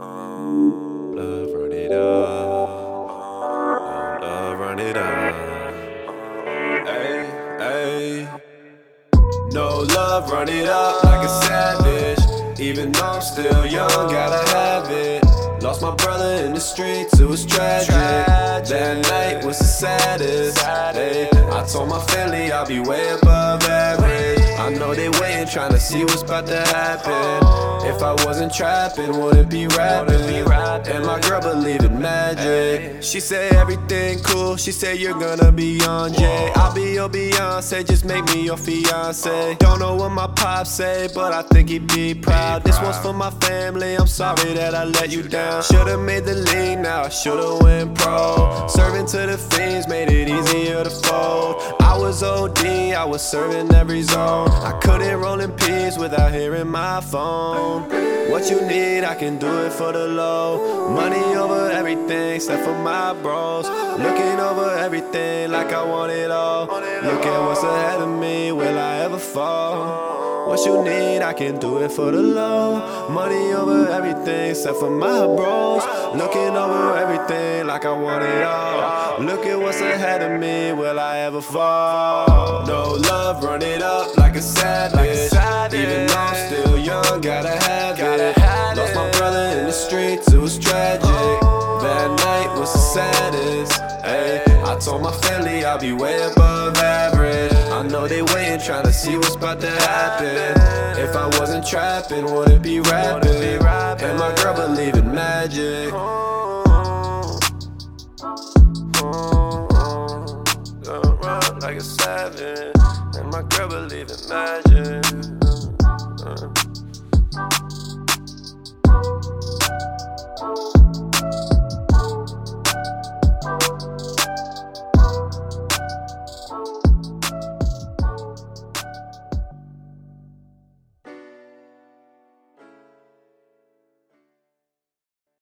Love run it up. Love run it up. Hey, hey. No love, run it up like a savage. Even though I'm still young, gotta have it. Lost my brother in the streets, it was tragic. That night was the saddest. I told my family I'll be way above average. I know they waiting, trying to see what's about to happen. If I wasn't trapping, would it be rapping. And my girl believe in magic. She say everything cool, she say you're gonna be on Jay. I'll be your Beyonce, just make me your fiance. Don't know what my pop say, but I think he'd be proud. This one's for my family, I'm sorry that I let you down. Should've made the league, now I should've went pro. Serving to the fiends made it easier to fold. I was OD, I was serving every zone. I couldn't roll in peace without hearing my phone. What you need, I can do it for the low. Money over everything, except for my bros. Looking over everything like I want it all. Look at what's ahead of me, will I ever fall? What you need, I can do it for the low. Money over everything, except for my bros. Looking over everything like I want it all. Look at what's ahead of me, will I ever fall? No love, run it up like a savage. Even though I'm still young, gotta have gotta it. Lost my brother in the streets, it was tragic. That night was the saddest. Ay, I told my family I'll be way above average. To see what's about to happen. If I wasn't trapping, would it be rapping. And my girl believe in magic. Like a savage, and my girl believe in magic.